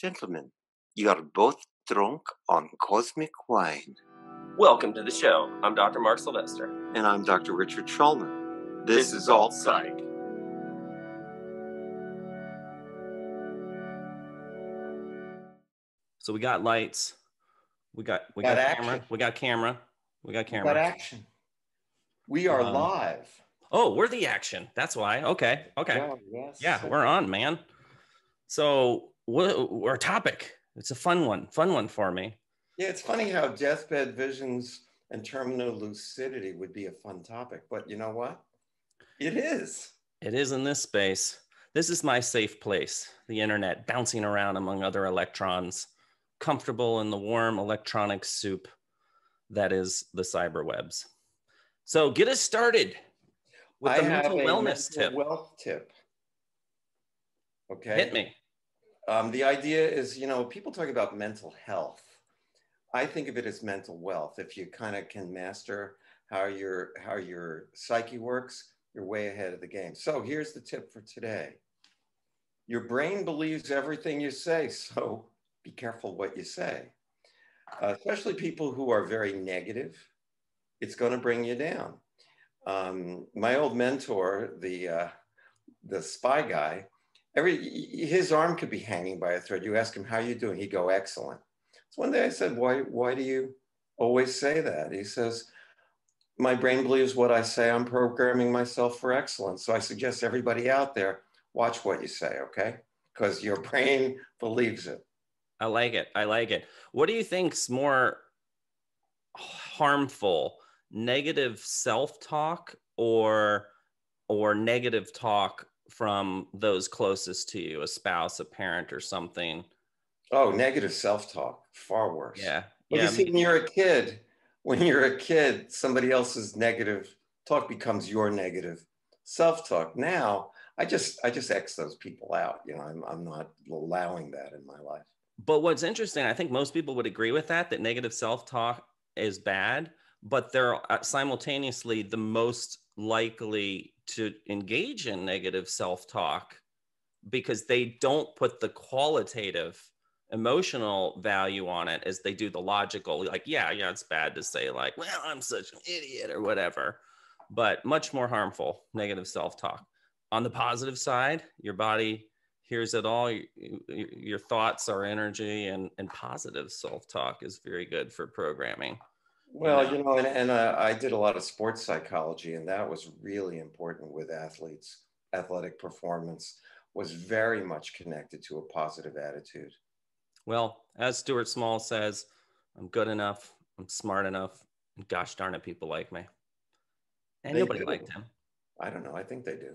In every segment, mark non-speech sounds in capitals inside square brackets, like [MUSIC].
Gentlemen, you are both drunk on cosmic wine. Welcome to the show. I'm Dr. Mark Sylvester. And I'm Dr. Richard Schulman. This, is All Psych. So we got lights. We got we Got got, camera. We got camera. We got Got camera. action. We are Um, live. Oh, we're the action. That's why. Okay. Okay. Yeah, yes. Yeah, we're on, man. So what our topic? It's a fun one. Fun one for me. Yeah, it's funny how deathbed visions and terminal lucidity would be a fun topic, but you know what? It is. It is in this space. This is my safe place, the internet, bouncing around among other electrons, comfortable in the warm electronic soup that is the cyberwebs. So get us started with the I have mental a wellness mental tip. Wealth tip. Okay. Hit me. Um, the idea is, you know, people talk about mental health. I think of it as mental wealth. If you kind of can master how your how your psyche works, you're way ahead of the game. So here's the tip for today. Your brain believes everything you say, so be careful what you say. Uh, especially people who are very negative, it's going to bring you down. Um, my old mentor, the uh, the spy guy, every his arm could be hanging by a thread. You ask him how you doing, he'd go excellent. So one day I said, why why do you always say that? He says, my brain believes what I say. I'm programming myself for excellence. So I suggest everybody out there watch what you say, okay? Because your [LAUGHS] brain believes it. I like it. I like it. What do you think's more harmful, negative self-talk or or negative talk from those closest to you, a spouse, a parent, or something? Oh, negative self-talk, far worse. Yeah. Well, yeah. you see, when you're a kid, when you're a kid, somebody else's negative talk becomes your negative self-talk. Now, I just I just X those people out. You know, I'm I'm not allowing that in my life. But what's interesting, I think most people would agree with that, that negative self talk is bad, but they're uh, simultaneously the most likely to engage in negative self talk because they don't put the qualitative emotional value on it as they do the logical, like, yeah, yeah, it's bad to say, like, well, I'm such an idiot or whatever, but much more harmful negative self talk. On the positive side, your body hears it all. Your thoughts are energy, and, and positive self talk is very good for programming. Well, you know, and, and uh, I did a lot of sports psychology, and that was really important with athletes. Athletic performance was very much connected to a positive attitude. Well, as Stuart Small says, I'm good enough, I'm smart enough, and gosh darn it, people like me. And They nobody do. liked him. I don't know. I think they do.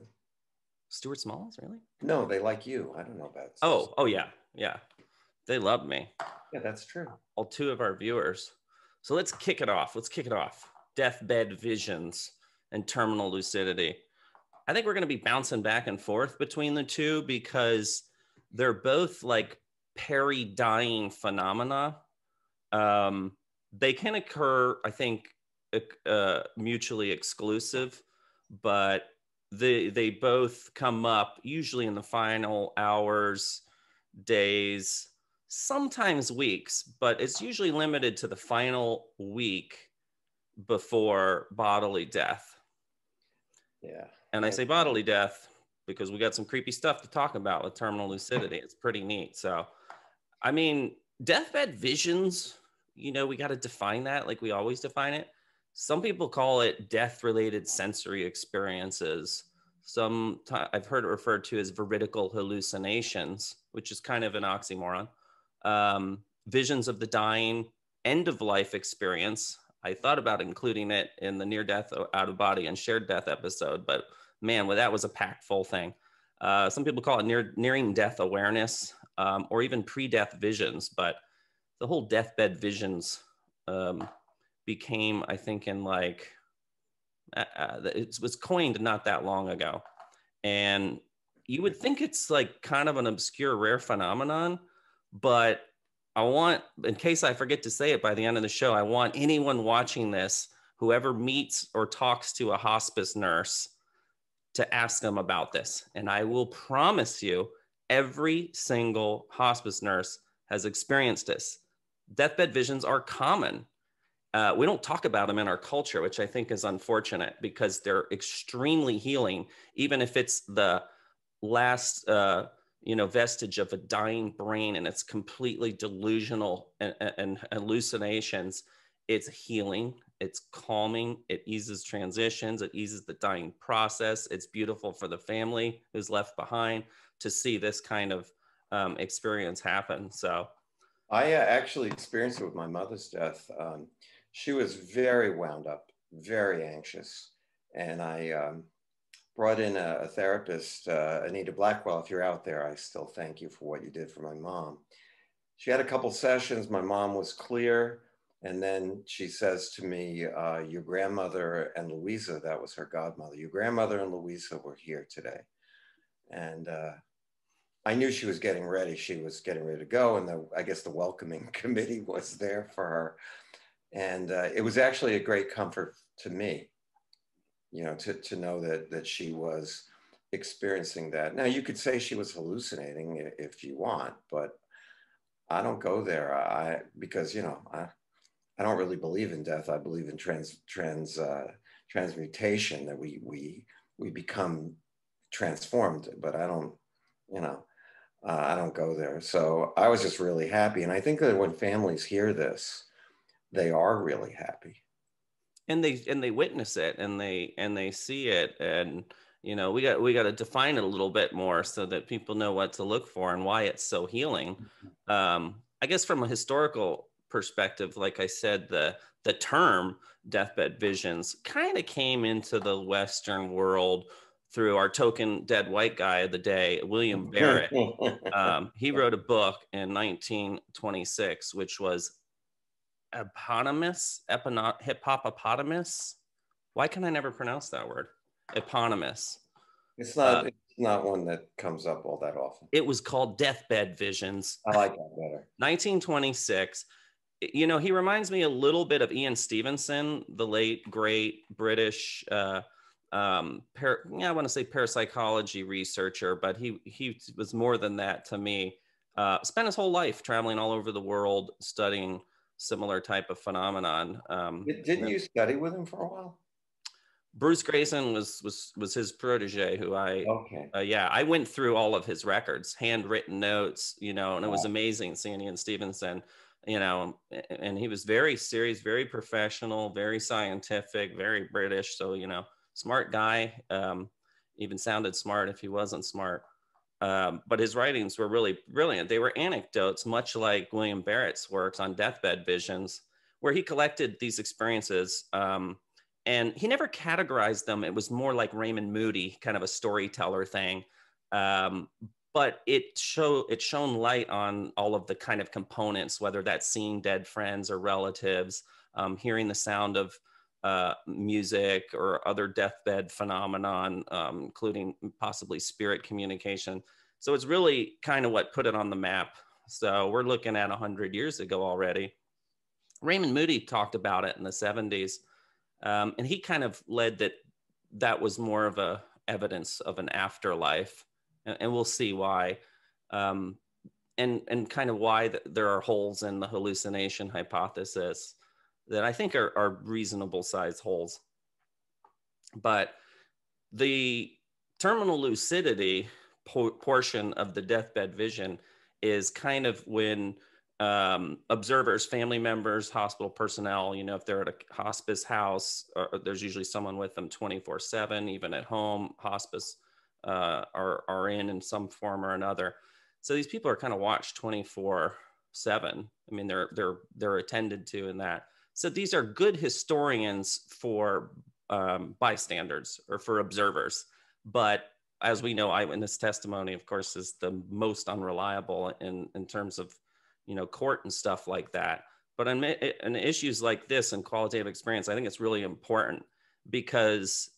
Stuart Smalls, really? No, they like you. I don't know about. Oh, oh yeah, yeah. They love me. yeah, that's true. all two of our viewers. So let's kick it off. Let's kick it off. Deathbed visions and terminal lucidity. I think we're going to be bouncing back and forth between the two because they're both like peri-dying phenomena. Um, they can occur, I think, uh, mutually exclusive, but they they both come up usually in the final hours, days, sometimes weeks, but it's usually limited to the final week before bodily death. Yeah. And I say bodily death because we got some creepy stuff to talk about with terminal lucidity. It's pretty neat. So, I mean, deathbed visions, you know, we got to define that like we always define it. Some people call it death related sensory experiences. Some I've heard it referred to as veridical hallucinations, which is kind of an oxymoron. Um, visions of the dying, end of life experience. I thought about including it in the near death, out of body, and shared death episode, but man, well, that was a packed full thing. Uh, some people call it near, nearing death awareness um, or even pre death visions, but the whole deathbed visions um, became, I think, in like, uh, uh, it was coined not that long ago. And you would think it's like kind of an obscure, rare phenomenon, but I want, in case I forget to say it by the end of the show, I want anyone watching this, whoever meets or talks to a hospice nurse, to ask them about this. And I will promise you, Every single hospice nurse has experienced this. Deathbed visions are common. Uh, we don't talk about them in our culture, which I think is unfortunate because they're extremely healing, even if it's the last uh, you know vestige of a dying brain and it's completely delusional and, and hallucinations it's healing it's calming it eases transitions it eases the dying process it's beautiful for the family who's left behind to see this kind of um, experience happen so. I uh, actually experienced it with my mother's death um, she was very wound up very anxious and i um, brought in a, a therapist, uh, Anita Blackwell. If you're out there, I still thank you for what you did for my mom. She had a couple sessions. My mom was clear. And then she says to me, uh, Your grandmother and Louisa, that was her godmother, your grandmother and Louisa were here today. And uh, I knew she was getting ready. She was getting ready to go. And the, I guess the welcoming [LAUGHS] committee was there for her. And uh, it was actually a great comfort to me you know, to, to know that, that she was experiencing that. Now, you could say she was hallucinating if you want, but I don't go there. I, because, you know, I, I don't really believe in death. I believe in trans, trans, uh, transmutation that we, we, we become transformed, but I don't, you know, uh, I don't go there. So I was just really happy. And I think that when families hear this, they are really happy and they and they witness it and they and they see it and you know we got we got to define it a little bit more so that people know what to look for and why it's so healing mm-hmm. um i guess from a historical perspective like i said the the term deathbed visions kind of came into the western world through our token dead white guy of the day william [LAUGHS] barrett [LAUGHS] um, he wrote a book in 1926 which was eponymous, epono- hippopotamus. Why can I never pronounce that word? Eponymous. It's not. Uh, it's not one that comes up all that often. It was called Deathbed Visions. I like that better. [LAUGHS] 1926. You know, he reminds me a little bit of Ian Stevenson, the late great British. Uh, um, par- yeah, I want to say parapsychology researcher, but he he was more than that to me. Uh, spent his whole life traveling all over the world studying similar type of phenomenon. Um, Didn't you study with him for a while? Bruce Greyson was was was his protege, who I okay uh, yeah I went through all of his records, handwritten notes, you know, and it was amazing seeing Ian Stevenson, you know, and he was very serious, very professional, very scientific, very British, so you know, smart guy. Um, even sounded smart if he wasn't smart. Um, but his writings were really brilliant. They were anecdotes, much like William Barrett's works on deathbed visions, where he collected these experiences um, and he never categorized them. It was more like Raymond Moody, kind of a storyteller thing. Um, but it show it shone light on all of the kind of components, whether that's seeing dead friends or relatives, um, hearing the sound of uh, music or other deathbed phenomenon, um, including possibly spirit communication. So it's really kind of what put it on the map. So we're looking at 100 years ago already. Raymond Moody talked about it in the 70s, um, and he kind of led that that was more of a evidence of an afterlife, and, and we'll see why. Um, and and kind of why the, there are holes in the hallucination hypothesis that I think are, are reasonable size holes. But the terminal lucidity po- portion of the deathbed vision is kind of when um, observers, family members, hospital personnel, you know, if they're at a hospice house, there's usually someone with them 24 7, even at home, hospice uh, are, are in in some form or another. So these people are kind of watched 24 7. I mean, they're, they're, they're attended to in that. So these are good historians for um, bystanders or for observers. But as we know, eyewitness testimony, of course, is the most unreliable in, in terms of, you know, court and stuff like that. But in issues like this and qualitative experience, I think it's really important because,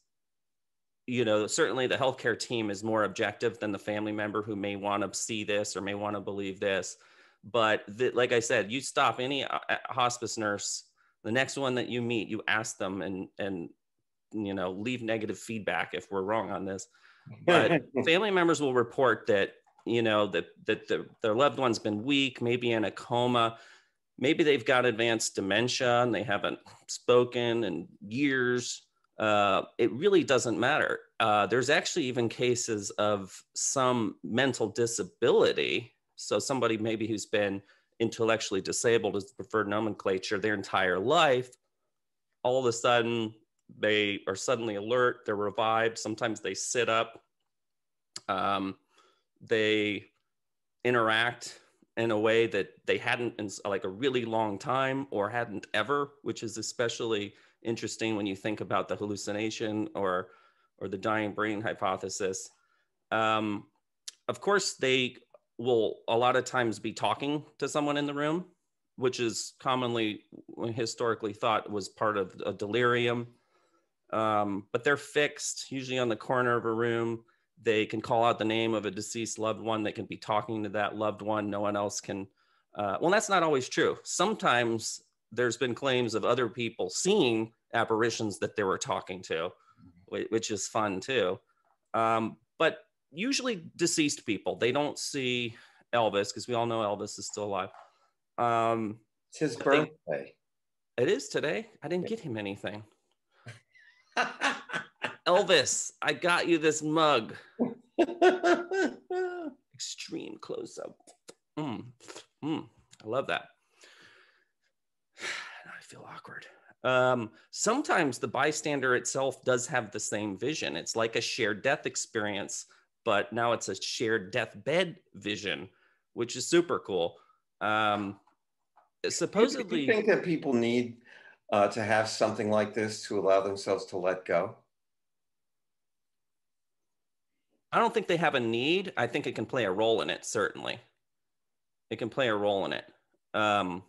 you know, certainly the healthcare team is more objective than the family member who may want to see this or may want to believe this. But the, like I said, you stop any uh, hospice nurse the next one that you meet you ask them and and you know leave negative feedback if we're wrong on this but [LAUGHS] family members will report that you know, that, that the, their loved one's been weak, maybe in a coma, maybe they've got advanced dementia and they haven't spoken in years. Uh, it really doesn't matter. Uh, there's actually even cases of some mental disability. So somebody maybe who's been intellectually disabled is the preferred nomenclature their entire life, all of a sudden they are suddenly alert, they're revived. Sometimes they sit up, um, they interact in a way that they hadn't in like a really long time or hadn't ever, which is especially interesting when you think about the hallucination or or the dying brain hypothesis. Um, of course, they will a lot of times be talking to someone in the room, which is commonly historically thought was part of a delirium. Um, but they're fixed, usually on the corner of a room. They can call out the name of a deceased loved one. They can be talking to that loved one. No one else can. Uh, well, that's not always true. Sometimes there's been claims of other people seeing apparitions that they were talking to, which is fun too. Um, but usually deceased people, they don't see Elvis because we all know Elvis is still alive. Um, it's his birthday. They, it is today. I didn't get him anything. Elvis, I got you this mug. [LAUGHS] Extreme close up. Mm, mm, I love that. [SIGHS] I feel awkward. Um, sometimes the bystander itself does have the same vision. It's like a shared death experience, but now it's a shared deathbed vision, which is super cool. Um, supposedly, do you think that people need uh, to have something like this to allow themselves to let go? I don't think they have a need. I think it can play a role in it, certainly. It can play a role in it. Um,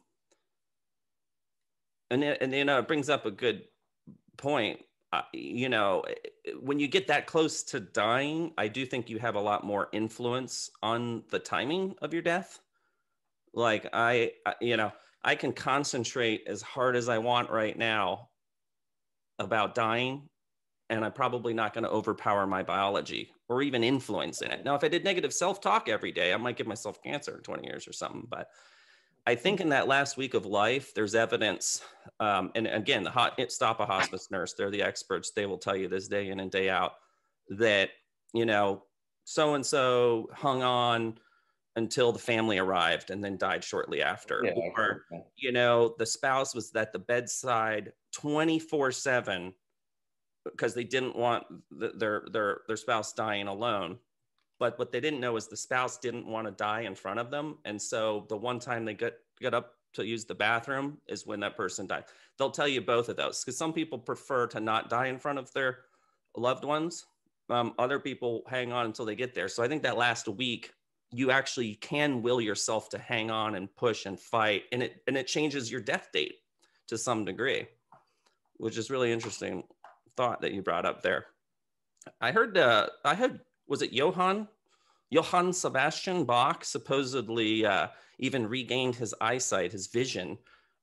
and, it, and you know, it brings up a good point. Uh, you know, when you get that close to dying, I do think you have a lot more influence on the timing of your death. Like I, you know, I can concentrate as hard as I want right now about dying, and I'm probably not going to overpower my biology or even influence in it. Now, if I did negative self talk every day, I might give myself cancer in 20 years or something. But I think in that last week of life, there's evidence. Um, and again, the hot, stop a hospice nurse, they're the experts. They will tell you this day in and day out that, you know, so and so hung on until the family arrived and then died shortly after. Yeah, or, you know, the spouse was at the bedside 24 7 because they didn't want the, their, their, their spouse dying alone. But what they didn't know is the spouse didn't want to die in front of them. And so the one time they get, get up to use the bathroom is when that person died. They'll tell you both of those because some people prefer to not die in front of their loved ones. Um, other people hang on until they get there. So I think that last week you actually can will yourself to hang on and push and fight and it and it changes your death date to some degree which is really interesting thought that you brought up there i heard uh, i had was it johann johann sebastian bach supposedly uh, even regained his eyesight his vision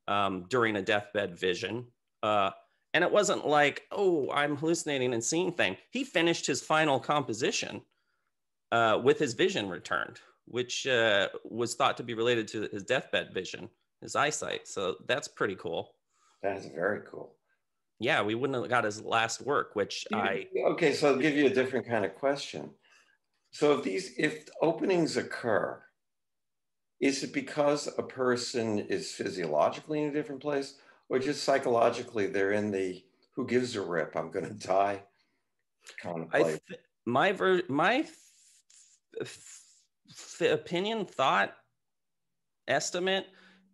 um, during a deathbed vision uh, and it wasn't like oh i'm hallucinating and seeing thing he finished his final composition uh, with his vision returned, which uh, was thought to be related to his deathbed vision, his eyesight. So that's pretty cool. That is very cool. Yeah, we wouldn't have got his last work, which I. Okay, so I'll give you a different kind of question. So if these, if openings occur, is it because a person is physiologically in a different place, or just psychologically they're in the "who gives a rip, I'm going [LAUGHS] to die" kind of place? Th- my ver- my f- opinion thought estimate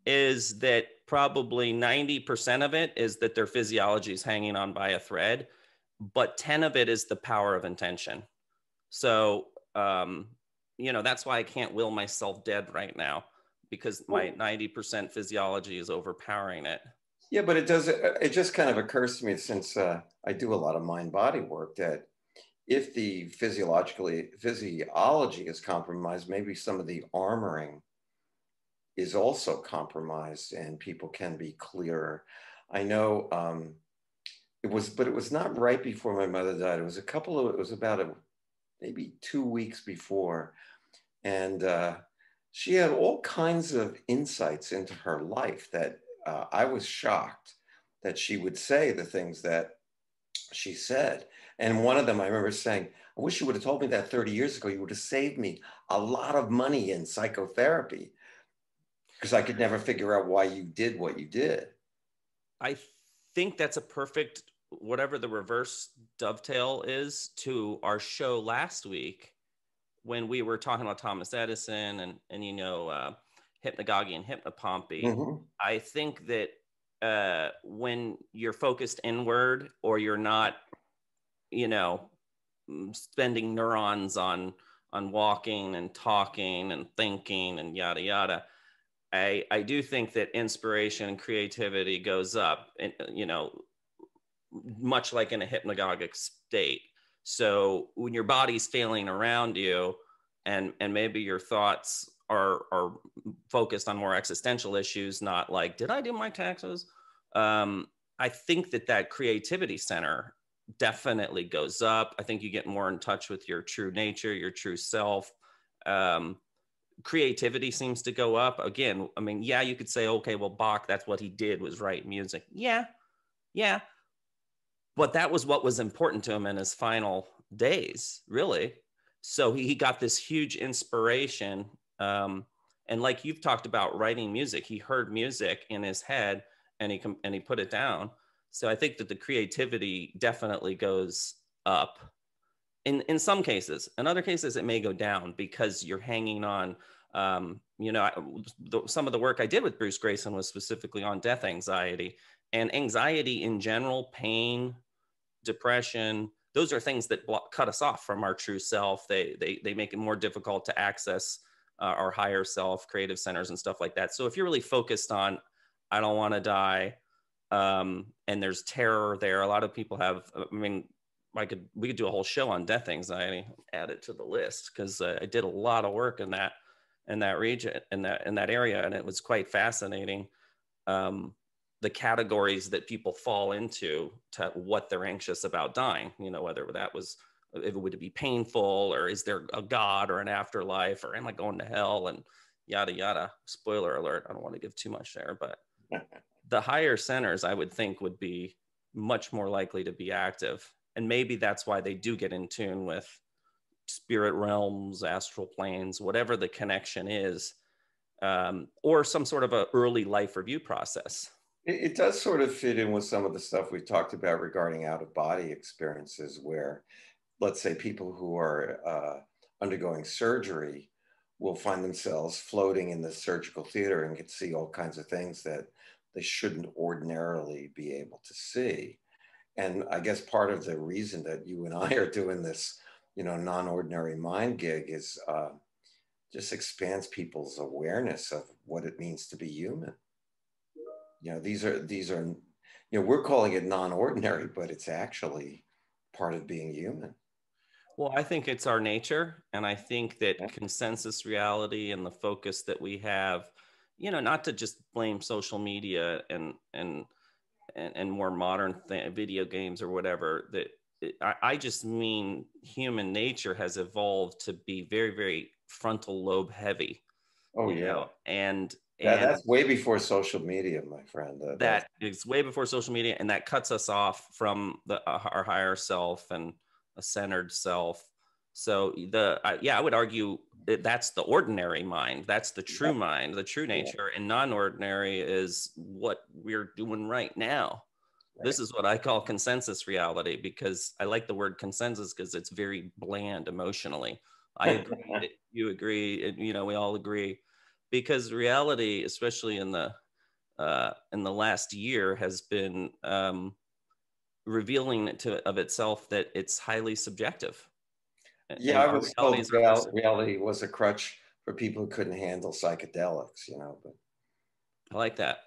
is that probably 90% of it is that their physiology is hanging on by a thread but 10 of it is the power of intention. So um, you know that's why i can't will myself dead right now because my 90% physiology is overpowering it. Yeah but it does it just kind of occurs to me since uh, i do a lot of mind body work that if the physiologically physiology is compromised, maybe some of the armoring is also compromised and people can be clearer. I know um, it was, but it was not right before my mother died. It was a couple of, it was about a, maybe two weeks before. and uh, she had all kinds of insights into her life that uh, I was shocked that she would say the things that she said. And one of them, I remember saying, I wish you would have told me that 30 years ago. You would have saved me a lot of money in psychotherapy because I could never figure out why you did what you did. I think that's a perfect, whatever the reverse dovetail is to our show last week when we were talking about Thomas Edison and, and you know, uh, hypnagogy and hypnopompy. Mm-hmm. I think that uh, when you're focused inward or you're not, you know, spending neurons on on walking and talking and thinking and yada yada. I I do think that inspiration and creativity goes up, and you know, much like in a hypnagogic state. So when your body's failing around you, and and maybe your thoughts are are focused on more existential issues, not like did I do my taxes? Um, I think that that creativity center definitely goes up. I think you get more in touch with your true nature, your true self. Um, creativity seems to go up again. I mean, yeah, you could say, okay, well, Bach, that's what he did was write music. Yeah, yeah, but that was what was important to him in his final days, really. So he, he got this huge inspiration. Um, and like you've talked about writing music, he heard music in his head and he and he put it down. So I think that the creativity definitely goes up. In in some cases, in other cases, it may go down because you're hanging on. Um, you know, I, the, some of the work I did with Bruce Greyson was specifically on death anxiety and anxiety in general, pain, depression. Those are things that block, cut us off from our true self. They they they make it more difficult to access uh, our higher self, creative centers, and stuff like that. So if you're really focused on I don't want to die. Um, and there's terror there. A lot of people have, I mean, I could, we could do a whole show on death anxiety, add it to the list. Cause uh, I did a lot of work in that, in that region, in that, in that area. And it was quite fascinating. Um, the categories that people fall into to what they're anxious about dying, you know, whether that was, if it would be painful or is there a God or an afterlife or am I going to hell and yada, yada. Spoiler alert. I don't want to give too much there, but [LAUGHS] the higher centers, I would think, would be much more likely to be active. And maybe that's why they do get in tune with spirit realms, astral planes, whatever the connection is, um, or some sort of a early life review process. It, it does sort of fit in with some of the stuff we've talked about regarding out of body experiences, where, let's say, people who are uh, undergoing surgery will find themselves floating in the surgical theater and can see all kinds of things that they shouldn't ordinarily be able to see. And I guess part of the reason that you and [LAUGHS] I are doing this, you know, non-ordinary mind gig is uh, just expands people's awareness of what it means to be human. You know, these are these are, you know, we're calling it non-ordinary, but it's actually part of being human. Well, I think it's our nature, and I think that consensus reality and the focus that we have you know, not to just blame social media and and and, and more modern th- video games or whatever. That I, I just mean human nature has evolved to be very, very frontal lobe heavy. Oh yeah, know? and yeah, and that's way before social media, my friend. Uh, that is way before social media, and that cuts us off from the uh, our higher self and a centered self. So the uh, yeah, I would argue that's the ordinary mind that's the true mind the true nature and non-ordinary is what we're doing right now. Right. this is what i call consensus reality because i like the word consensus because it's very bland emotionally. I [LAUGHS] agree you agree and you know we all agree. Because reality especially in the uh, in the last year has been um, revealing to of itself that it's highly subjective yeah, I was told real, reality was a crutch for people who couldn't handle psychedelics, you know. But I like that.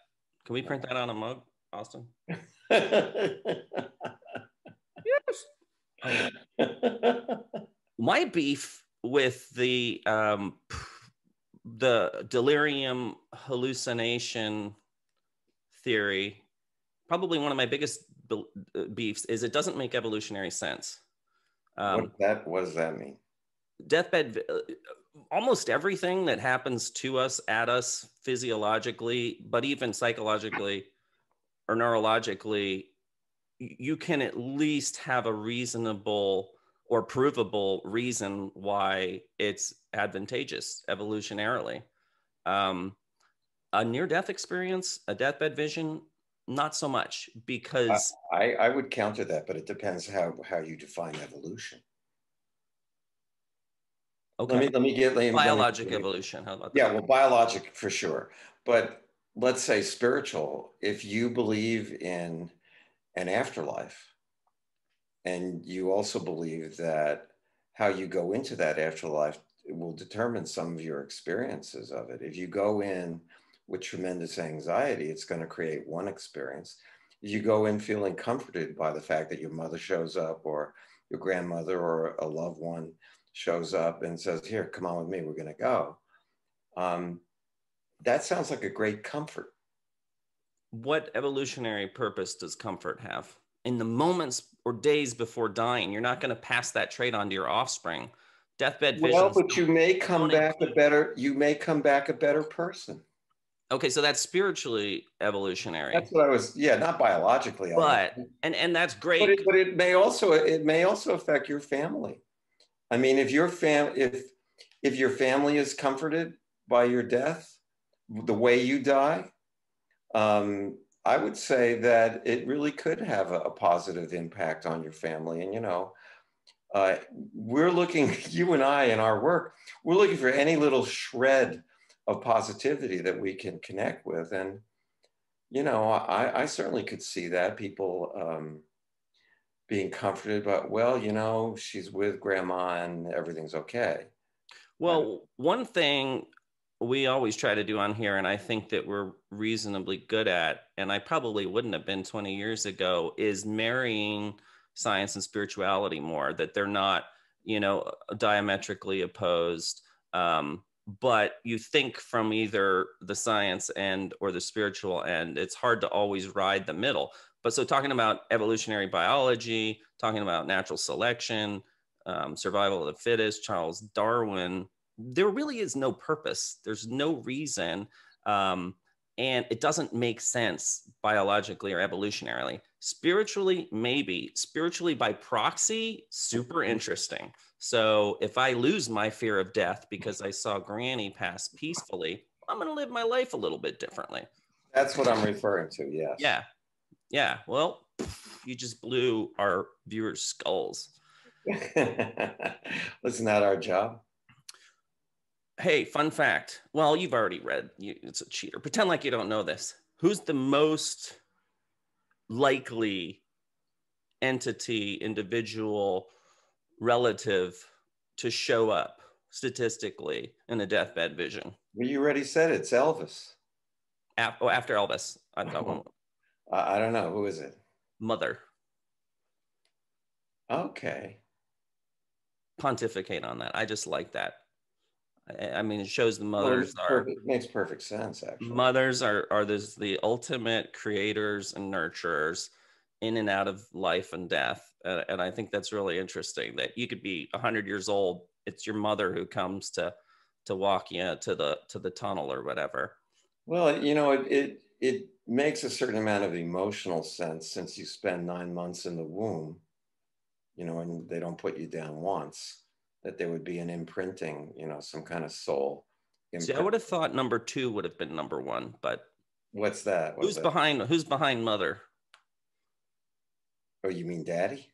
Can we print that on a mug, Austin? [LAUGHS] yes. [LAUGHS] My beef with the um, the delirium hallucination theory, probably one of my biggest beefs, is it doesn't make evolutionary sense. Um, what that what does that mean? Deathbed. Uh, almost everything that happens to us at us physiologically but even psychologically or neurologically you can at least have a reasonable or provable reason why it's advantageous evolutionarily um, a near death experience a deathbed vision not so much because I, I would counter that but it depends how how you define evolution. Okay. let me let me get let me, biologic let me, evolution how about that? yeah well biologic for sure but let's say spiritual. If you believe in an afterlife and you also believe that how you go into that afterlife will determine some of your experiences of it. If you go in with tremendous anxiety it's going to create one experience you go in feeling comforted by the fact that your mother shows up or your grandmother or a loved one shows up and says, Here, come on with me, we're going to go. Um, that sounds like a great comfort. What evolutionary purpose does comfort have? In the moments or days before dying, you're not going to pass that trait on to your offspring. Deathbed visions. Well, but you may come back a better. You may come back a better person. Okay, so that's spiritually evolutionary. That's what I was. Yeah, not biologically. But and and that's great. But it, but it may also it may also affect your family. I mean, if your fam if if your family is comforted by your death, the way you die, um, I would say that it really could have a, a, positive impact on your family. And you know, uh, we're looking, [LAUGHS] you and I, in our work, we're looking for any little shred of positivity that we can connect with. And you know, I, I certainly could see that people. Um, being comforted, but well, you know, she's with grandma and everything's okay. Well, one thing we always try to do on here, and I think that we're reasonably good at, and I probably wouldn't have been 20 years ago, is marrying science and spirituality more, that they're not, you know, diametrically opposed. Um, but you think from either the science end or the spiritual end, it's hard to always ride the middle. But so talking about evolutionary biology, talking about natural selection, um, survival of the fittest, Charles Darwin, there really is no purpose. There's no reason. Um, and it doesn't make sense biologically or evolutionarily. Spiritually, maybe. Spiritually, by proxy, super interesting. So if I lose my fear of death mm-hmm. because I saw Granny pass peacefully, I'm going to live my life a little bit differently. That's what I'm referring to. Yes. Yeah. Yeah. Well, you just blew our viewers' skulls. [LAUGHS] Wasn't that our job? Hey, fun fact. Well, you've already read. You, it's a cheater. Pretend like you don't know this. Who's the most likely entity, individual, relative to show up statistically in a deathbed vision? Well, you already said it's Elvis. oh, after Elvis. I thought one. [LAUGHS] I don't know. Who is it? Mother. Okay. Pontificate on that. I just like that. I mean, it shows the mothers well, are perfect, makes perfect sense. Actually, mothers are are this, the ultimate creators and nurturers in and out of life and death, and, and I think that's really interesting. That you could be hundred years old, it's your mother who comes to to walk you to the to the tunnel or whatever. Well, you know, it it, it makes a certain amount of emotional sense since you spend nine months in the womb, you know, and they don't put you down once, that there would be an imprinting, you know, some kind of soul. Imprint. See, I would have thought number two would have been number one, but what's that? What's who's that? behind? Who's behind mother? Oh, you mean daddy?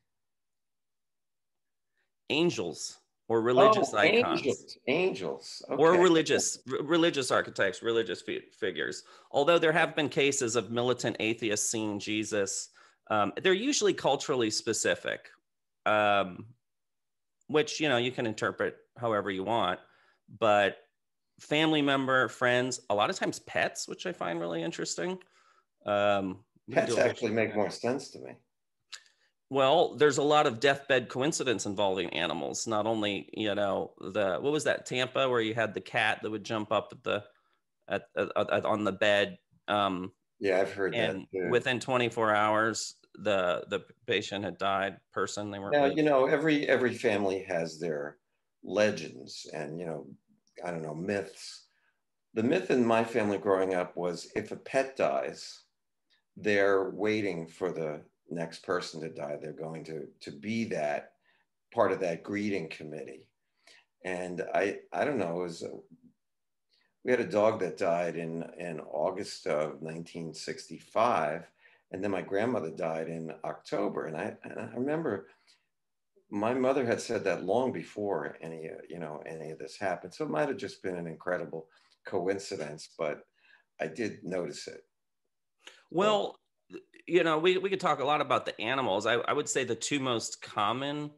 Angels or religious oh, icons angels, angels. Okay. or religious r- religious archetypes religious fi- figures although there have been cases of militant atheists seeing jesus um, they're usually culturally specific um, which you know you can interpret however you want but family member friends a lot of times pets which i find really interesting um, pets actually make more sense to me well, there's a lot of deathbed coincidence involving animals. Not only, you know, the what was that Tampa where you had the cat that would jump up at the at, at, at on the bed. Um, yeah, I've heard and that. And within 24 hours, the the patient had died. Person they were. Now you know every every family has their legends, and you know I don't know, myths. The myth in my family growing up was if a pet dies, they're waiting for the next person to die. They're going to, to be that part of that greeting committee. And I, I don't know, it was, we had a dog that died in, in August of 1965. And then my grandmother died in October. And I, and I remember my mother had said that long before any, you know, any of this happened. So it might've just been an incredible coincidence, but I did notice it. Well, you know, we, we could talk a lot about the animals. I, I would say the two most common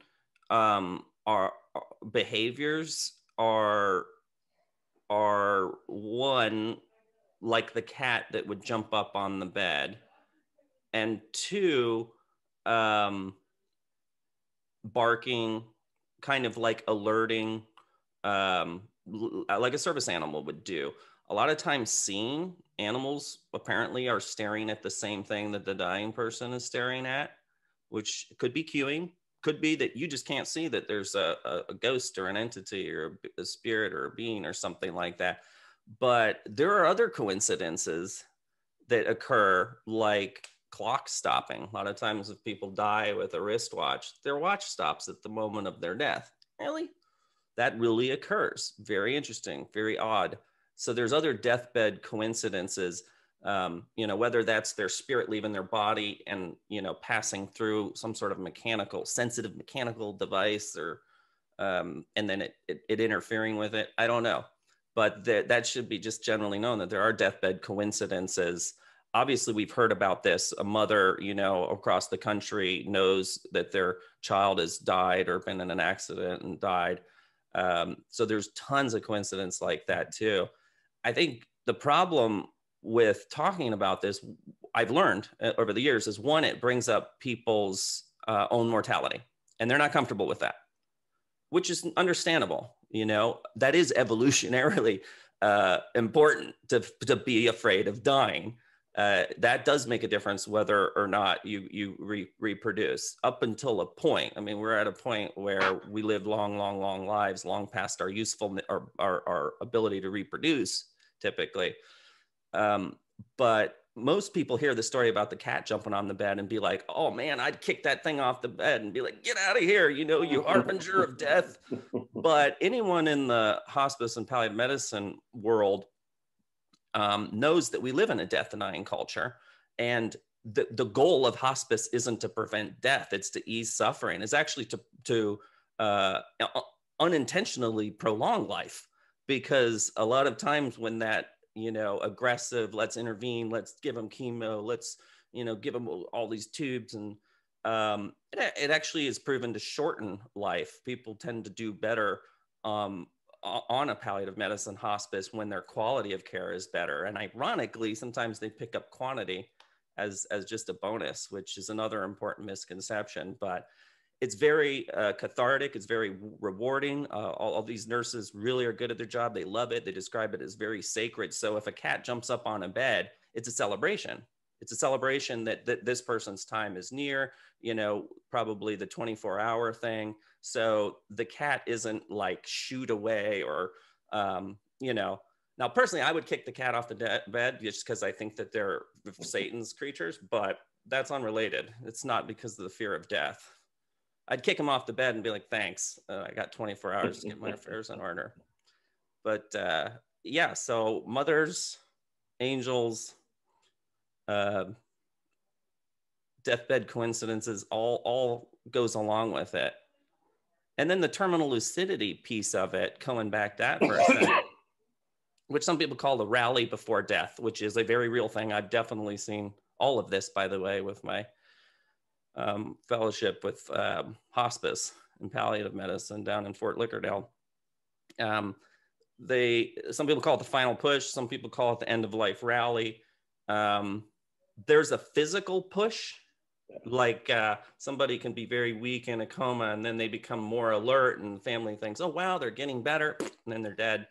um, are, are behaviors are are one like the cat that would jump up on the bed, and two um, barking, kind of like alerting, um, like a service animal would do. A lot of times, seeing animals apparently are staring at the same thing that the dying person is staring at, which could be cueing, could be that you just can't see that there's a, a ghost or an entity or a spirit or a being or something like that. But there are other coincidences that occur, like clock stopping. A lot of times, if people die with a wristwatch, their watch stops at the moment of their death. Really? That really occurs. Very interesting, very odd. So there's other deathbed coincidences. Um, you know, whether that's their spirit leaving their body and you know passing through some sort of mechanical, sensitive mechanical device, or um, and then it, it, it interfering with it. I don't know, but th- that should be just generally known that there are deathbed coincidences. Obviously, we've heard about this. A mother, you know, across the country knows that their child has died or been in an accident and died. Um, so there's tons of coincidence like that too. I think the problem with talking about this, I've learned uh, over the years, is one, it brings up people's uh, own mortality, and they're not comfortable with that, which is understandable. You know, that is evolutionarily [LAUGHS] uh, important to, to be afraid of dying. Uh, that does make a difference whether or not you you re- reproduce up until a point i mean we're at a point where we live long long long lives long past our useful our, our, our ability to reproduce typically. Um, but most people hear the story about the cat jumping on the bed and be like, oh man, I'd kick that thing off the bed and be like, get out of here, you know, you harbinger of death. But anyone in the hospice and palliative medicine world um, knows that we live in a death denying culture. And the, the goal of hospice isn't to prevent death, it's to ease suffering, it's actually to, to uh, unintentionally prolong life because a lot of times when that you know aggressive let's intervene let's give them chemo let's you know give them all these tubes and um, it, it actually is proven to shorten life. People tend to do better um, on a palliative medicine hospice when their quality of care is better. And ironically sometimes they pick up quantity as as just a bonus which is another important misconception but it's very uh, cathartic. It's very rewarding. Uh, all, all, these nurses really are good at their job. They love it. They describe it as very sacred. So if a cat jumps up on a bed, it's a celebration. It's a celebration that, that this person's time is near, you know, probably the 24 hour thing. So the cat isn't like shoot away or, um, you know, now personally, I would kick the cat off the de- bed just because I think that they're Satan's creatures, but that's unrelated. It's not because of the fear of death. I'd kick him off the bed and be like, thanks. Uh, I got 24 hours to get my [LAUGHS] affairs in order. But uh, yeah, so mothers, angels, uh, deathbed coincidences, all, all goes along with it. And then the terminal lucidity piece of it, coming back that for a second, [LAUGHS] which some people call the rally before death, which is a very real thing. I've definitely seen all of this, by the way, with my um, fellowship with um, hospice and palliative medicine down in Fort Lickerdale. Um, they some people call it the final push, some people call it the end of life rally. Um, there's a physical push, like uh, somebody can be very weak in a coma and then they become more alert, and family thinks, "Oh wow, they're getting better," and then they're dead.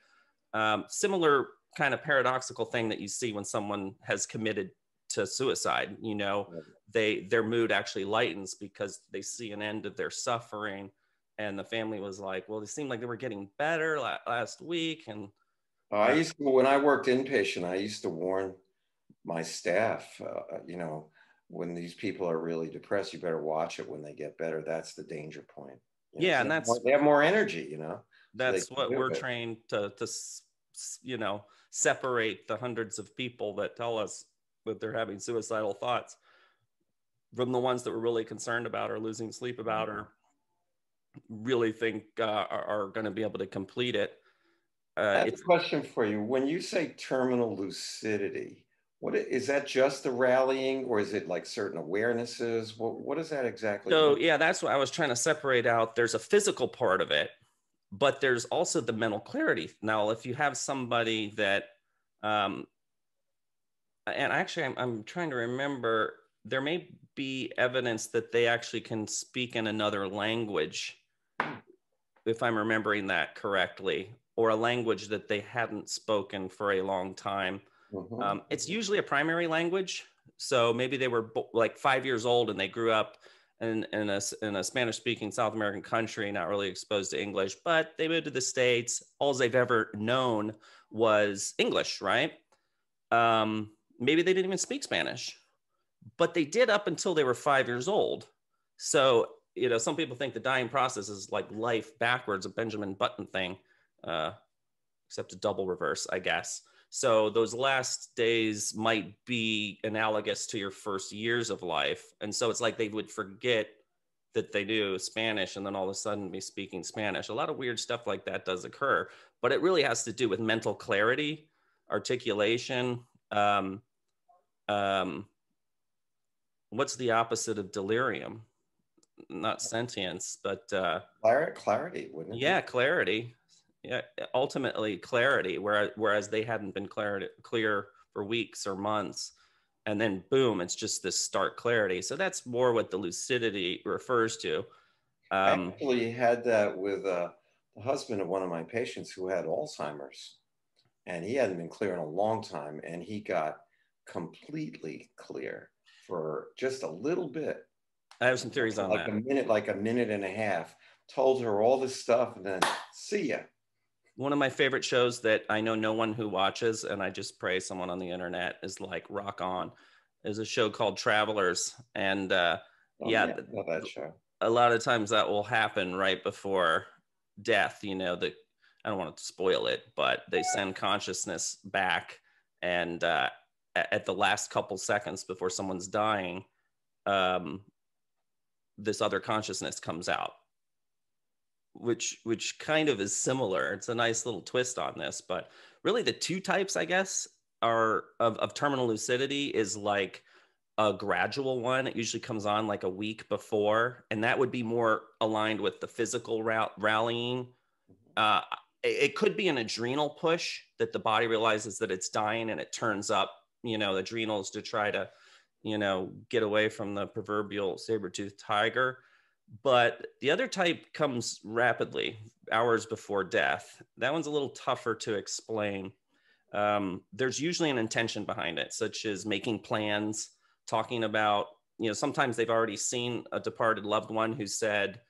Um, similar kind of paradoxical thing that you see when someone has committed to suicide you know they their mood actually lightens because they see an end of their suffering and the family was like, "Well, it seemed like they were getting better la- last week," and Uh, I used to, when I worked inpatient, I used to warn my staff, uh, you know, when these people are really depressed, you better watch it when they get better. That's the danger point. You Yeah, so and that's- more- they have more energy, you know. that's can what we're it. trained to to you know separate the hundreds of people that tell us that they're having suicidal thoughts from the ones that we're really concerned about or losing sleep about or really think uh, are, are going to be able to complete it I uh, it's a question for you. When you say terminal lucidity, what is that just the rallying or is it like certain awarenesses? What, what is that exactly? So mean? yeah, that's what I was trying to separate out. There's a physical part of it, but there's also the mental clarity. Now, if you have somebody that, um, and actually, I'm, I'm trying to remember, there may be evidence that they actually can speak in another language, if I'm remembering that correctly, or a language that they hadn't spoken for a long time. Mhm. Um, it's usually a primary language. So maybe they were bo- like five years old and they grew up in, in a, in a Spanish speaking South American country, not really exposed to English, but they moved to the States. All they've ever known was English, right? Um, maybe they didn't even speak Spanish, but they did up until they were five years old. So, you know, some people think the dying process is like life backwards, a Benjamin Button thing, uh, except a double reverse, I guess. So those last days might be analogous to your first years of life. And so it's like they would forget that they knew Spanish and then all of a sudden be speaking Spanish. A lot of weird stuff like that does occur, but it really has to do with mental clarity, articulation. Um, um, what's the opposite of delirium? Not sentience, but uh, Clar- clarity, wouldn't it? be? yeah, clarity. Yeah, ultimately clarity. Whereas whereas they hadn't been clear clear for weeks or months, and then boom, it's just this stark clarity. So that's more what the lucidity refers to. I Um, actually had that with uh, the husband of one of my patients who had Alzheimer's, and he hadn't been clear in a long time, and he got completely clear for just a little bit, I have some theories on like that. a minute, like a minute and a half. Told her all this stuff, and then see ya. One of my favorite shows that I know no one who watches, and I just pray someone on the internet is like rock on, is a show called Travelers, and uh, Oh, Yeah, the- know that show. a lot of times that will happen right before death you know the i don't want to spoil it but they send consciousness back and uh, at the last couple seconds before someone's dying um, this other consciousness comes out which which kind of is similar it's a nice little twist on this but really the two types i guess are of, of terminal lucidity is like a gradual one. It usually comes on like a week before, and that would be more aligned with the physical ra- rallying. Uh, it, it could be an adrenal push that the body realizes that it's dying and it turns up, you know, adrenals to try to, you know, get away from the proverbial saber-toothed tiger. But the other type comes rapidly, hours before death. That one's a little tougher to explain. Um, there's usually an intention behind it, such as making plans, talking about you know sometimes they've already seen a departed loved one who said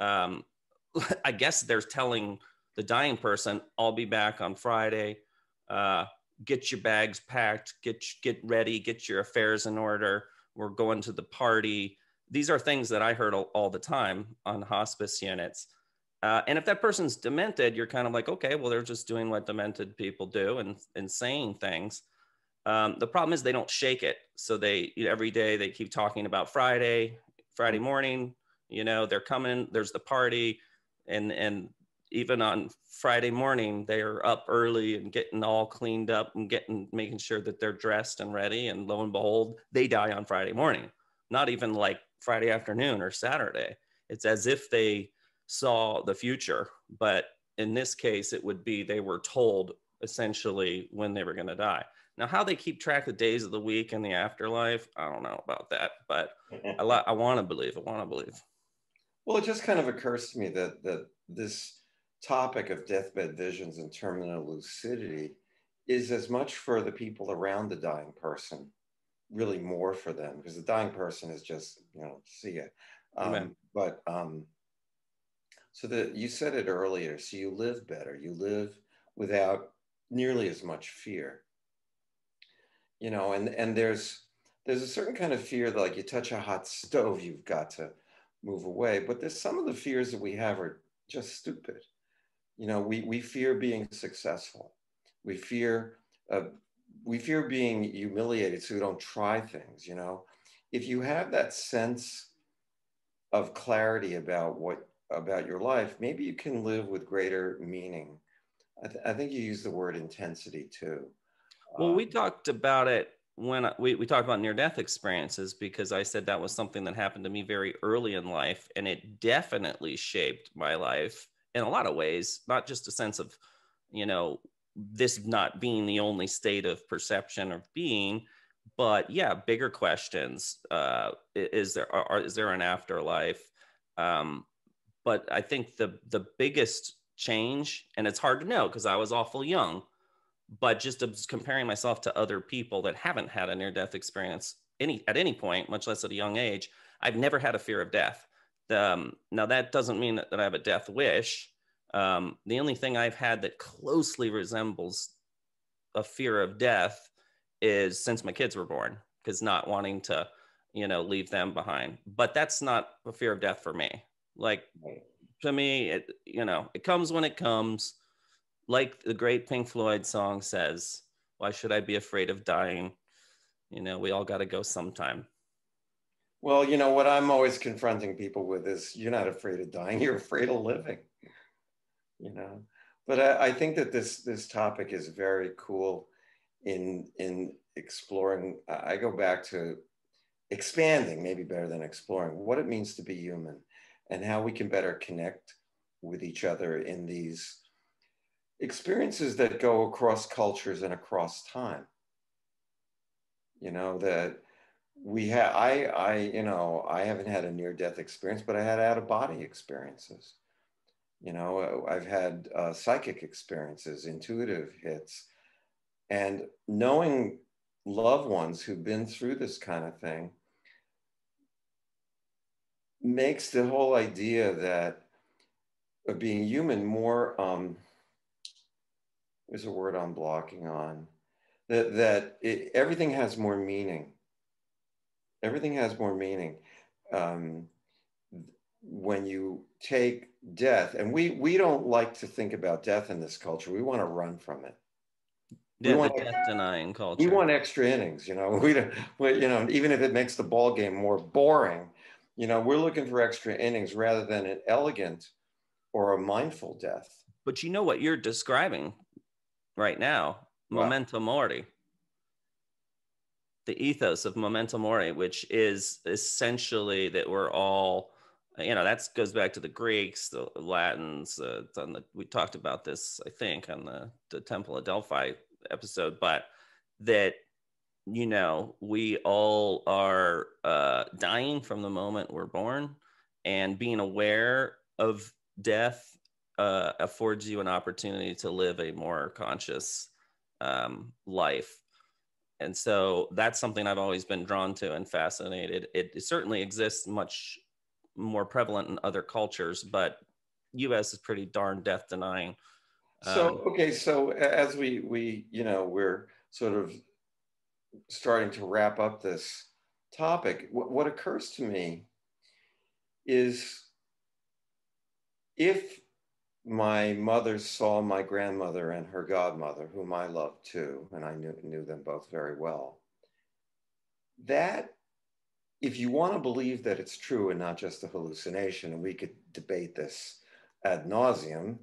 um, [LAUGHS] i guess they're telling the dying person i'll be back on friday uh, get your bags packed get get ready get your affairs in order we're going to the party these are things that i heard all, all the time on hospice units uh, and if that person's demented you're kind of like okay well they're just doing what demented people do and, and saying things um, the problem is they don't shake it. So they you know, every day they keep talking about Friday, Friday morning. You know they're coming. There's the party, and and even on Friday morning they're up early and getting all cleaned up and getting making sure that they're dressed and ready. And lo and behold, they die on Friday morning. Not even like Friday afternoon or Saturday. It's as if they saw the future, but in this case, it would be they were told essentially when they were going to die. Now, how they keep track of the days of the week in the afterlife, I don't know about that, but I, I want to believe. I want to believe. Well, it just kind of occurs to me that that this topic of deathbed visions and terminal lucidity is as much for the people around the dying person, really more for them, because the dying person is just, you know, see it. Um, but um, So that you said it earlier. So you live better. You live without nearly as much fear. You know, and and there's there's a certain kind of fear that like you touch a hot stove, you've got to move away. But there's some of the fears that we have are just stupid. You know, we we fear being successful. We fear uh, we fear being humiliated, so we don't try things. You know, if you have that sense of clarity about what about your life, maybe you can live with greater meaning. I, th- I think you use the word intensity too. Well, we Um, talked about it when I- we, we talked about near death experiences because I said that was something that happened to me very early in life. And it definitely shaped my life in a lot of ways, not just a sense of, you know, this not being the only state of perception of being, but yeah, bigger questions. Uh, is there are, is there an afterlife? Um, but I think the the biggest change, and it's hard to know because I was awful young, but just comparing myself to other people that haven't had a near death experience any at any point, much less at a young age, I've never had a fear of death. Um, now that doesn't mean that, that I have a death wish. Um, the only thing I've had that closely resembles a fear of death is since my kids were born, because not wanting to, you know, leave them behind. But that's not a fear of death for me. Like to me, it you know, it comes when it comes. Like the great Pink Floyd song says, "Why should I be afraid of dying?" You know, we all got to go sometime. Well, you know what I'm always confronting people with is you're not afraid of dying, [LAUGHS] you're afraid of living. You know, but I, I think that this this topic is very cool in in exploring. I I go back to expanding, maybe better than exploring, what it means to be human, and how we can better connect with each other in these experiences that go across cultures and across time. You know that we have I I you know I haven't had a near death experience, but I had out of body experiences. You know, I've had uh, psychic experiences, intuitive hits, and knowing loved ones who've been through this kind of thing makes the whole idea that of being human more um there's a word i'm blocking on that that it, everything has more meaning everything has more meaning um, when you take death and we we don't like to think about death in this culture. We want to run from it. We want- death denying culture. we want extra innings you know. [LAUGHS] We don't we, you know even if it makes the ball game more boring you know we're looking for extra innings rather than an elegant or a mindful death. But you know what you're describing right now? What? memento mori the ethos of memento mori which is essentially that we're all you know that goes back to the greeks the latins uh, on the, we talked about this i think on the, the temple of delphi episode but that you know we all are uh, dying from the moment we're born and being aware of death uh, affords you an opportunity to live a more conscious um, life. And so that's something I've always been drawn to and fascinated. It, it certainly exists much more prevalent in other cultures, but US is pretty darn death denying. So Um, okay, so as we we you know we're sort of starting to wrap up this topic, what, what occurs to me is if my mother saw my grandmother and her godmother, whom I loved too, and I knew knew them both very well, that if you want to believe that it's true and not just a hallucination, and we could debate this ad nauseum,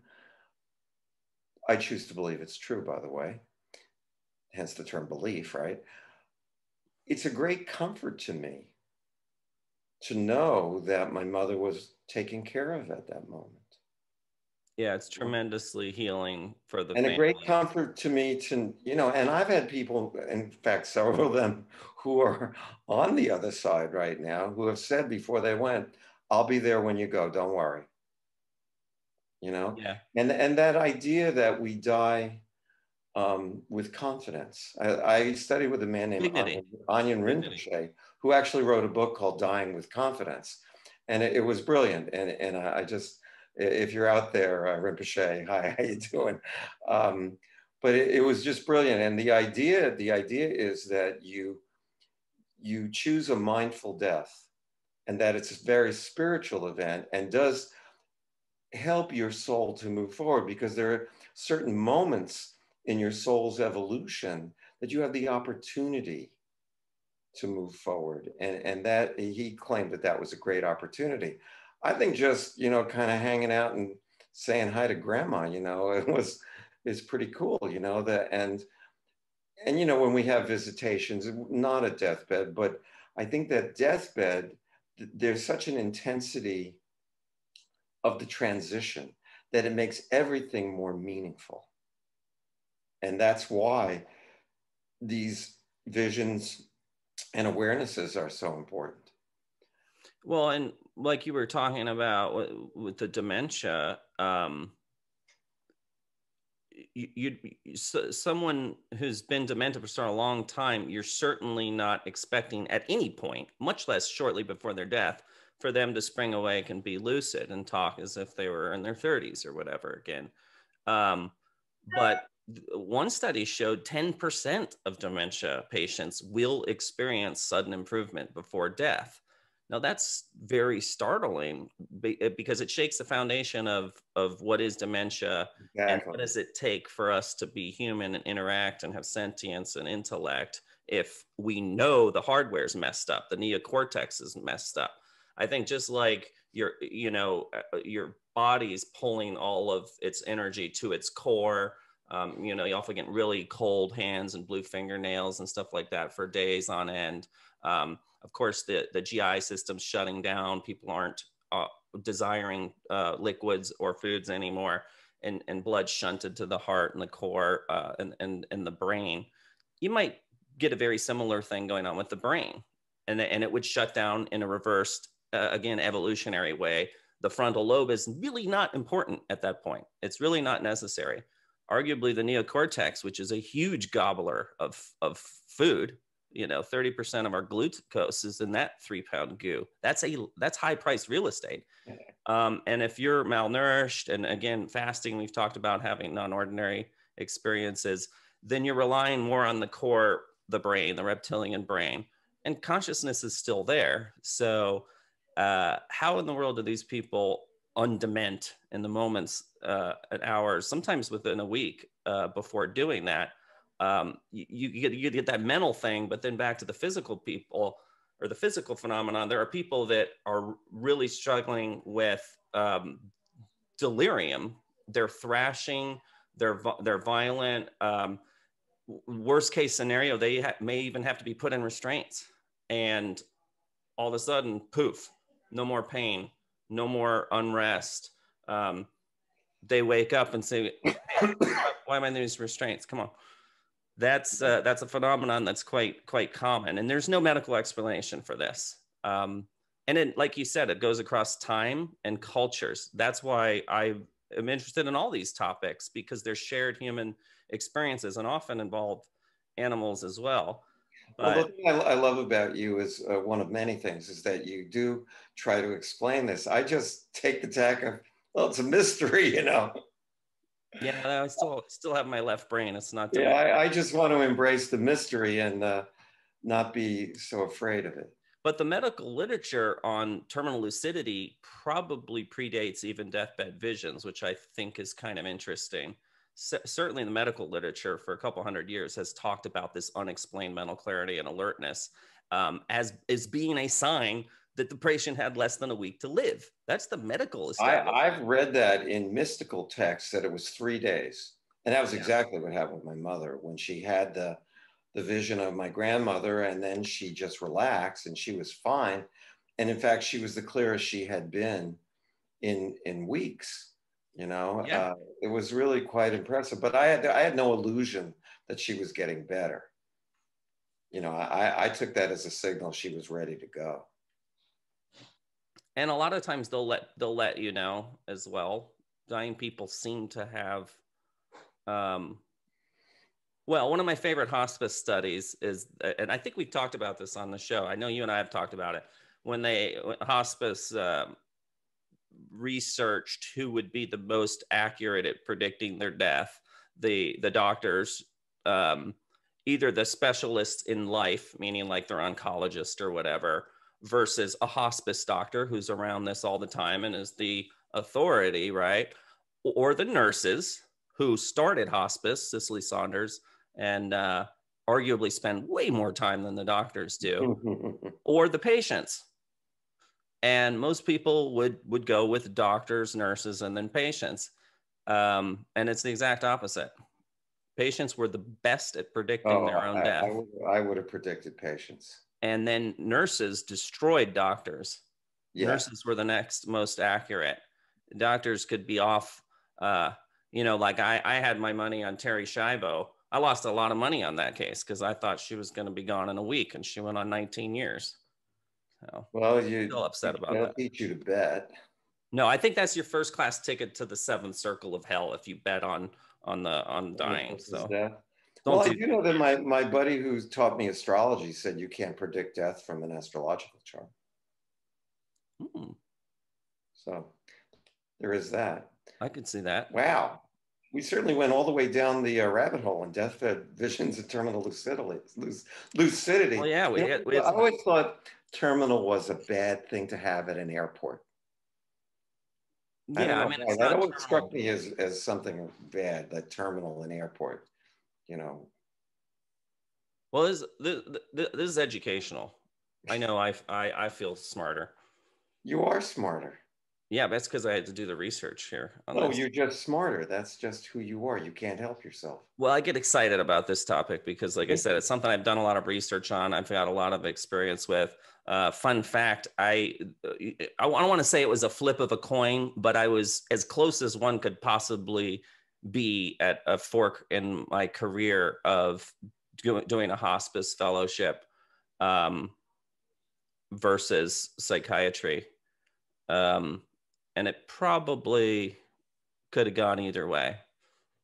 I choose to believe it's true, by the way, hence the term belief, right? It's a great comfort to me to know that my mother was taken care of at that moment. Yeah, it's tremendously healing for the and a great comfort to me to, you know, and I've had people, in fact, several of them [LAUGHS] who are on the other side right now who have said before they went, I'll be there when you go, don't worry. You know? Yeah, and and that idea that we die um, with confidence. I, I studied with a man named Dignity. Anyen Dignity. Rinpoche, who actually wrote a book called Dying with Confidence, and it, it was brilliant. And and I I just if you're out there, uh, Rinpoche, [LAUGHS] hi, how you doing? Um, but it, it, was just brilliant. And the idea, the idea is that you, you choose a mindful death and that it's a very spiritual event and does help your soul to move forward because there are certain moments in your soul's evolution that you have the opportunity to move forward. And, and that he claimed that that was a great opportunity. I think just, you know, kind of hanging out and saying hi to grandma, you know, [LAUGHS] it was, is pretty cool, you know, that, and, and, you know, when we have visitations, not a deathbed, but I think that deathbed, there's such an intensity of the transition that it makes everything more meaningful. And that's why these visions and awarenesses are so important. Well, and like you were talking about with, with the dementia, um, you, you so someone who's been demented for a long time, you're certainly not expecting at any point, much less shortly before their death, for them to spring awake and be lucid and talk as if they were in their 30s or whatever again. Um, but one study showed 10% of dementia patients will experience sudden improvement before death. Now that's very startling eh, because it shakes the foundation of, of what is dementia exactly. and what does it take for us to be human and interact and have sentience and intellect if we know the hardware is messed up, the neocortex is messed up. I think just like your, you know, uh, your body's pulling all of its energy to its core, um, you know, you often get really cold hands and blue fingernails and stuff like that for days on end. Um, of course, the, the GI system's shutting down. People aren't uh, desiring uh, liquids or foods anymore, and, and blood shunted to the heart and the core uh, and, and, and the brain. You might get a very similar thing going on with the brain, and, and it would shut down in a reversed, uh, again, evolutionary way. The frontal lobe is really not important at that point. It's really not necessary arguably the neocortex, which is a huge gobbler of, of food. You know, 30% of our glucose is in that three pound goo. That's a that's high priced real estate. Um, and if you're malnourished and again fasting, we've talked about having non-ordinary experiences, then you're relying more on the core, the brain, the reptilian brain, and consciousness is still there. So uh, how in the world do these people undement in the moments uh, at hours, sometimes within a week uh, before doing that. Um, you, you, get, you get that mental thing, but then back to the physical people or the physical phenomenon, there are people that are really struggling with um, delirium. They're thrashing, they're, they're violent. Um, worst case scenario, they ha- may even have to be put in restraints. And all of a sudden, poof, no more pain, no more unrest. Um, they wake up and say, [COUGHS] "Why am I in these restraints?" Come on, that's uh, that's a phenomenon that's quite quite common, and there's no medical explanation for this. Um, and it, like you said, it goes across time and cultures. That's why I am interested in all these topics because they're shared human experiences and often involve animals as well. But, well, the thing I, I, love about you is uh, one of many things is that you do try to explain this. I just take the tack of, well, it's a mystery, [LAUGHS] you know. Yeah, I still still have my left brain. It's not. Yeah, I, I, just want to embrace the mystery and uh, not be so afraid of it. But the medical literature on terminal lucidity probably predates even deathbed visions, which I think is kind of interesting certainly the medical literature for a couple hundred years has talked about this unexplained mental clarity and alertness um, as as being a sign that the patient had less than a week to live. That's the medical. I, have read that in mystical texts that it was three days, and that was exactly what happened with my mother. When she had the the vision of my grandmother, and then she just relaxed and she was fine, and in fact, she was the clearest she had been in in weeks you know? Yeah. uh, it was really quite impressive. But i had i had no illusion that she was getting better. You know i i took that as a signal she was ready to go and a lot of times they'll let they'll let you know as well dying people seem to have um well one of my favorite hospice studies is and i think we've talked about this on the show i know you and i have talked about it when they hospice um, researched who would be the most accurate at predicting their death. The the doctors, um, either the specialists in life, meaning like their oncologist or whatever, versus a hospice doctor who's around this all the time and is the authority, right? Or the nurses who started hospice, Cicely Saunders, and uh, arguably spend way more time than the doctors do, [LAUGHS] or the patients. And most people would would go with doctors, nurses, and then patients. Um, and it's the exact opposite. Patients were the best at predicting Oh, their own I, death. I would, I would have predicted patients. And then nurses destroyed doctors. Yeah. Nurses were the next most accurate. Doctors could be off. Uh, you know, like I, I had my money on Terri Schiavo. I lost a lot of money on that case because I thought she was going to be gone in a week, and she went on 19 years. So Well, you still upset about that. teach you to bet. No, I think that's your first class ticket to the seventh circle of hell if you bet on on the on dying. So death. Don't well, I do do know that my, my [LAUGHS] buddy who taught me astrology said you can't predict death from an astrological chart. Hmm, So there is that. I could see that. Wow. We certainly went all the way down the uh, rabbit hole in deathbed visions and terminal lucidity. Lucidity. Well, yeah, we You know, had, we had I always thought terminal was a bad thing to have at an airport. Yeah, I know mean, that always terminal. struck me as, as something bad, that terminal in airport. You know, Well, this, this, this is educational. I know I, [LAUGHS] I, I feel smarter. you are smarter. Yeah, that's because I had to do the research here. No, this. you're just smarter. That's just who you are. You can't help yourself. Well, I get excited about this topic because, like I said, it's something I've done a lot of research on. I've got a lot of experience with. Uh, fun fact: I I don't want to say it was a flip of a coin, but I was as close as one could possibly be at a fork in my career of do, doing a hospice fellowship um, versus psychiatry, um, and it probably could have gone either way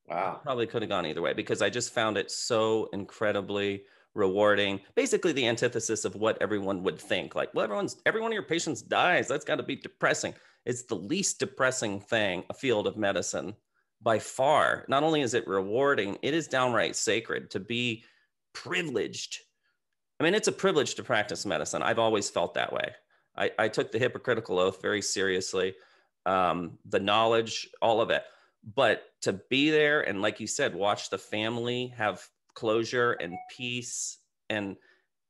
Wow. probably could have gone either way because I just found it so incredibly rewarding. Basically, the antithesis of what everyone would think. Like, well, everyone's every one of your patients dies. That's got to be depressing. It's the least depressing thing, a field of medicine by far. Not only is it rewarding, it is downright sacred to be privileged. I mean, it's a privilege to practice medicine. I've always felt that way. I, I took the Hippocratical Oath very seriously. Um, the knowledge, all of it but to be there and like you said watch the family have closure and peace and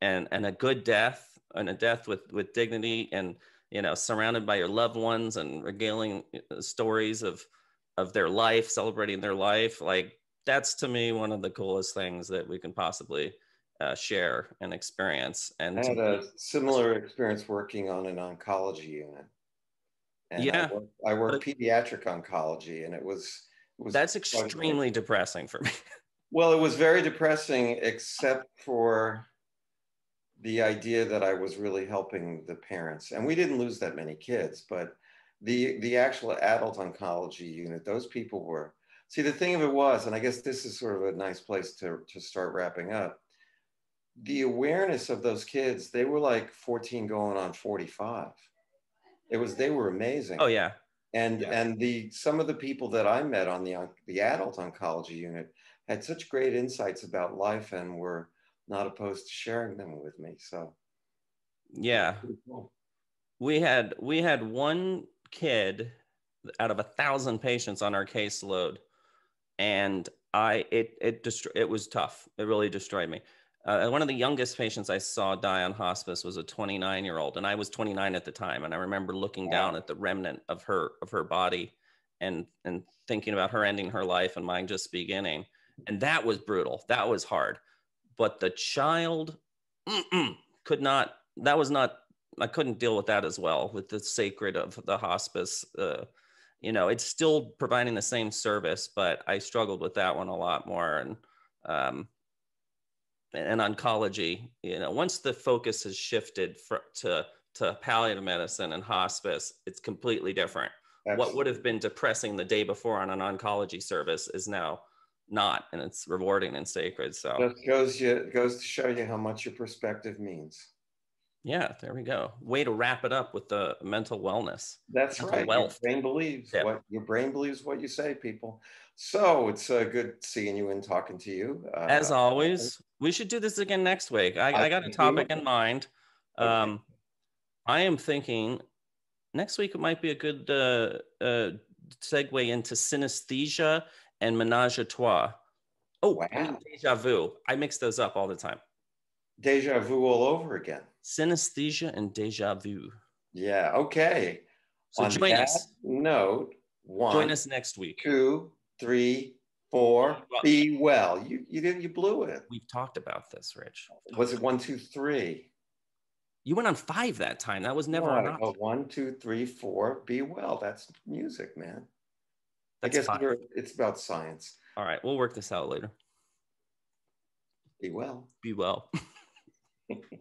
and and a good death and a death with with dignity and you know surrounded by your loved ones and regaling uh, stories of of their life celebrating their life like that's to me one of the coolest things that we can possibly uh, share and experience and I had a similar experience working on an oncology unit. And Yeah. I worked, I worked pediatric oncology, and it was it was that's extremely depressing for me [LAUGHS] Well, it was very depressing, except for the idea that I was really helping the parents. And we didn't lose that many kids, but the the actual adult oncology unit, those people were. See, the thing of it was, and I guess this is sort of a nice place to, to start wrapping up. The awareness of those kids, they were like 14 going on 45. It was, they were amazing oh yeah and Yeah. and the some of the people that I met on the on- the adult oncology unit had such great insights about life and were not opposed to sharing them with me. So yeah cool. we had we had one kid out of a thousand patients on our caseload and i it it dest- it was tough. It really destroyed me. Uh, one of the youngest patients i saw die on hospice was a 29 year old and i was 29 at the time and i remember looking Wow. down at the remnant of her of her body and and thinking about her ending her life and mine just beginning. And that was brutal. That was hard. But the child could not that was not I couldn't deal with that as well with the sacred of the hospice. Uh, you know, it's still providing the same service, but I struggled with that one a lot more. And um, and oncology, you know, once the focus has shifted for, to to palliative medicine and hospice, it's completely different. What would have been depressing the day before on an oncology service is now not, and it's rewarding and sacred. So Just goes you goes to show you how much your perspective means. Yeah, there we go. Way to wrap it up with the mental wellness. That's Mental right. wealth. Your brain believes Yeah. what your brain believes what you say, people. So it's uh, good seeing you and talking to you. Uh, As always, we should do this again next week. I, I I got a topic in mind. Okay. Um, I am thinking next week it might be a good uh, uh, segue into synesthesia and menage a trois. Oh, Wow. deja vu. I mix those up all the time. deja vu all over again. Synesthesia and deja vu. Yeah. Okay. So On join us. note, one, Join us next week. two, three, four. Well- Be well. You you did you blew it. We've talked about this, Rich. Was it one, two, three? You went on five that time. That was never an option. one, two, three, four. Be well. That's music, man. That's I guess it's about science. All right, we'll work this out later. Be well. Be well. [LAUGHS]